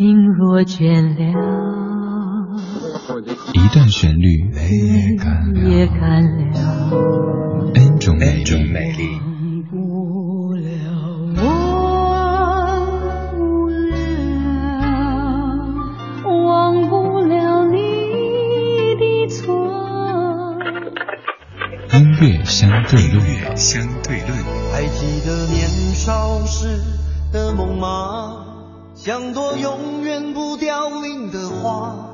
心若倦了，一段旋律，泪也干了，N 种美丽。忘不了，忘不了，忘不了你的错。音乐相对论，相对论。还记得年少时的梦吗？像朵永远不凋零的花，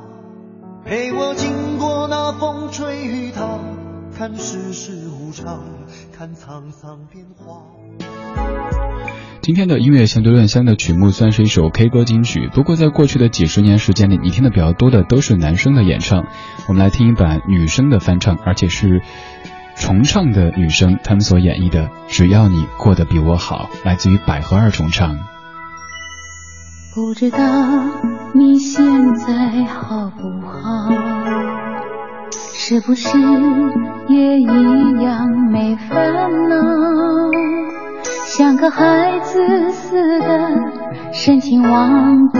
陪我经过那风吹雨打，看世事无常，看沧桑变化。今天的音乐相对论香的曲目算是一首 K 歌金曲，不过在过去的几十年时间里，你听的比较多的都是男生的演唱。我们来听一版女生的翻唱，而且是重唱的女生她们所演绎的《只要你过得比我好》，来自于百合二重唱。不知道你现在好不好，是不是也一样没烦恼？像个孩子似的，深情忘不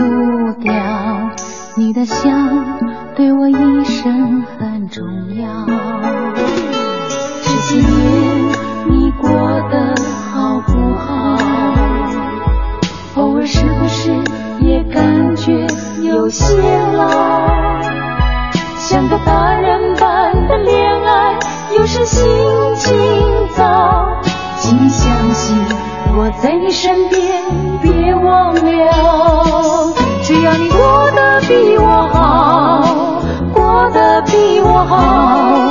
掉。你的笑对我一生很重要。心情糟。请你相信我在你身边，别忘了，只要你过得比我好，过得比我好，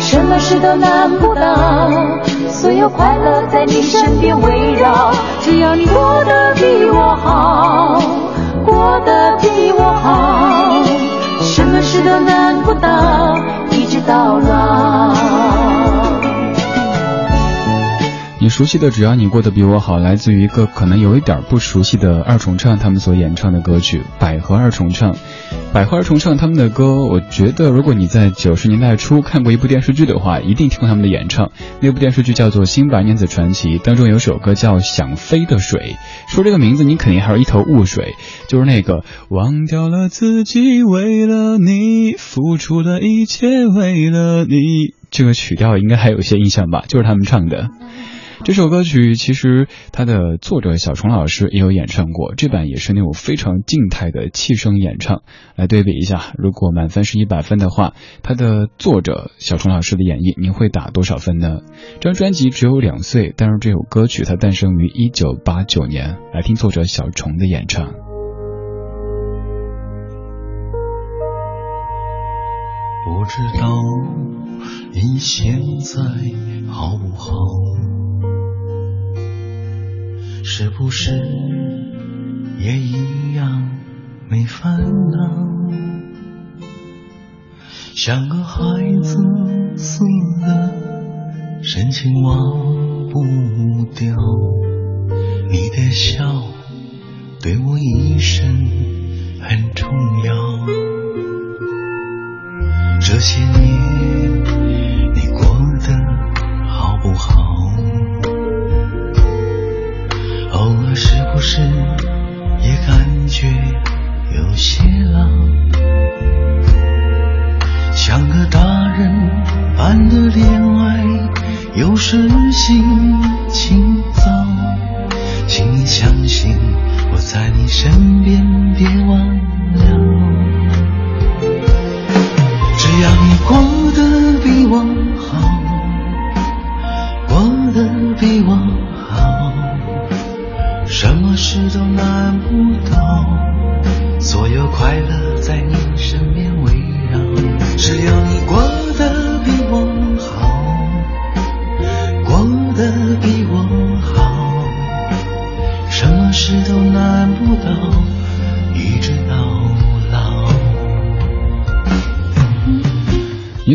什么事都难不倒，所有快乐在你身边围绕，只要你过得比我好。过得比我好，熟悉的，只要你过得比我好，来自于一个可能有一点不熟悉的二重唱，他们所演唱的歌曲《百合二重唱》。百合二重唱他们的歌，我觉得如果你在九十年代初看过一部电视剧的话，一定听过他们的演唱。那部电视剧叫做《新白娘子传奇》，当中有首歌叫《想飞的水》。说这个名字，你肯定还是一头雾水，就是那个忘掉了自己，为了你付出的一切，为了你。这个曲调应该还有一些印象吧？就是他们唱的。这首歌曲其实它的作者小虫老师也有演唱过，这版也是那种非常静态的气声演唱。来对比一下，如果满分是一百分的话，它的作者小虫老师的演绎，您会打多少分呢？这张专辑只有两岁，但是这首歌曲它诞生于一九八九年。来听作者小虫的演唱。不知道你现在好不好？是不是也一样没烦恼？像个孩子似的，深情忘不掉。你的笑对我一生很重要。这些年时也感觉有些老？像个大人般的恋爱，有时心要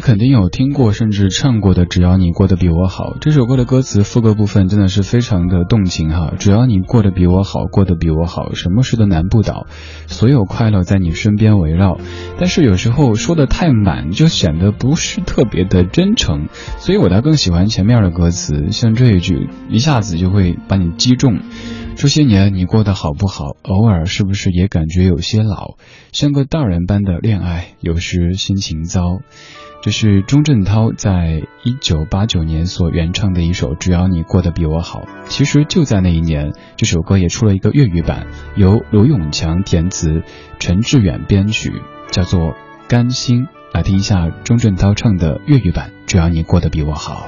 肯定有听过，甚至唱过的。只要你过得比我好，这首歌的歌词副歌部分真的是非常的动情哈。只要你过得比我好，过得比我好，什么事都难不倒，所有快乐在你身边围绕。但是有时候说的太满，就显得不是特别的真诚，所以我倒更喜欢前面的歌词，像这一句，一下子就会把你击中。这些年你过得好不好？偶尔是不是也感觉有些老？像个大人般的恋爱，有时心情糟。这是钟镇涛在一九八九年所原唱的一首《只要你过得比我好》。其实就在那一年，这首歌也出了一个粤语版，由卢永强填词，陈志远编曲，叫做《甘心》。来听一下钟镇涛唱的粤语版《只要你过得比我好》。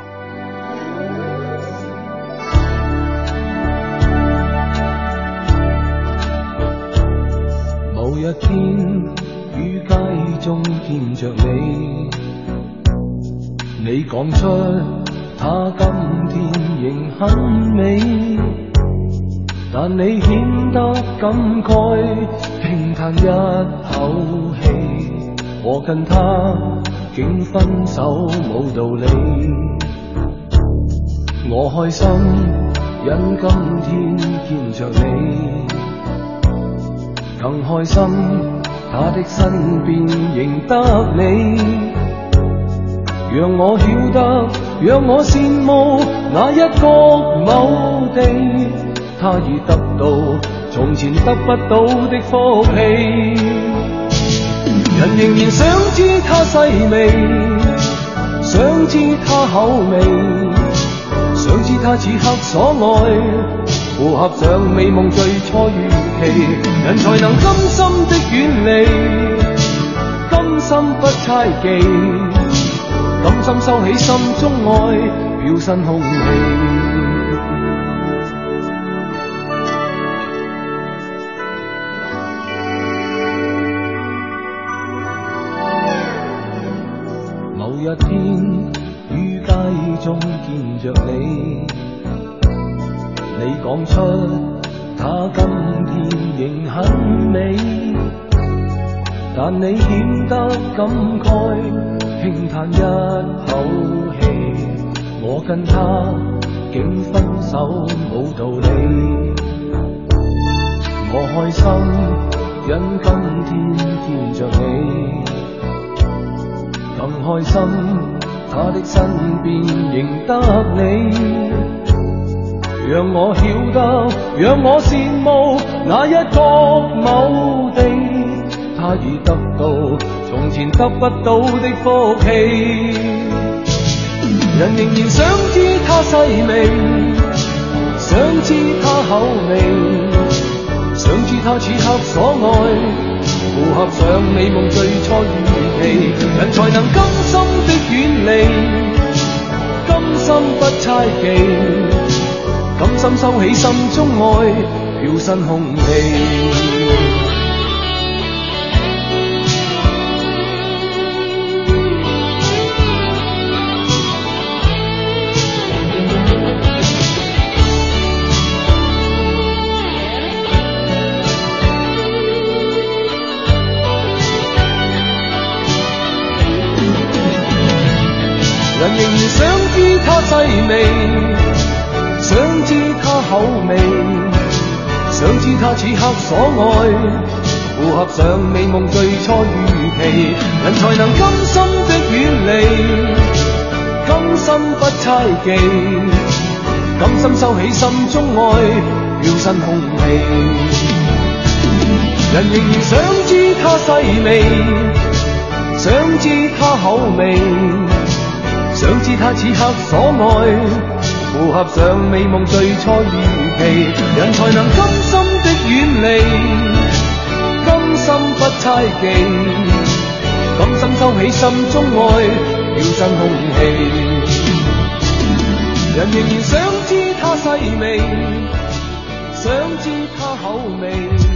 某一天雨街中见着你。你讲出他今天仍很美，但你显得感慨，轻叹一口气。我跟他竟分手冇道理，我开心因今天见着你，更开心他的身边仍得你。让我晓得，让我羡慕那一个某地，他已得到从前得不到的福气。人仍然想知他细微，想知他口味，想知他此刻所爱，符合上美梦最初预期，人才能甘心的远离，甘心不猜忌。甘心收起心中爱，飘身空气。某一天于街中见着你，你讲出他今天仍很美，但你显得感慨。轻叹一口气，我跟他竟分手冇道理。我开心，因今天见着你，更开心他的身边仍得你。让我晓得，让我羡慕那一个某地，他已得到。从前得不到的福气，人仍然想知他细微，想知他口味，想知他此刻所爱，符合上美梦最初预期，人才能甘心的远离，甘心不猜忌，甘心收起心中爱，飘身空气。他此刻所爱，符合上美梦最初预期，人才能甘心的远离，甘心不猜忌，甘心收起心中爱，飘身空气。人仍然想知他细微，想知他口味。想知他此刻所爱，符合上美梦最初预期，人才能猜忌，甘心收起心中爱，飘身空气。人仍然想知他细微，想知他口味。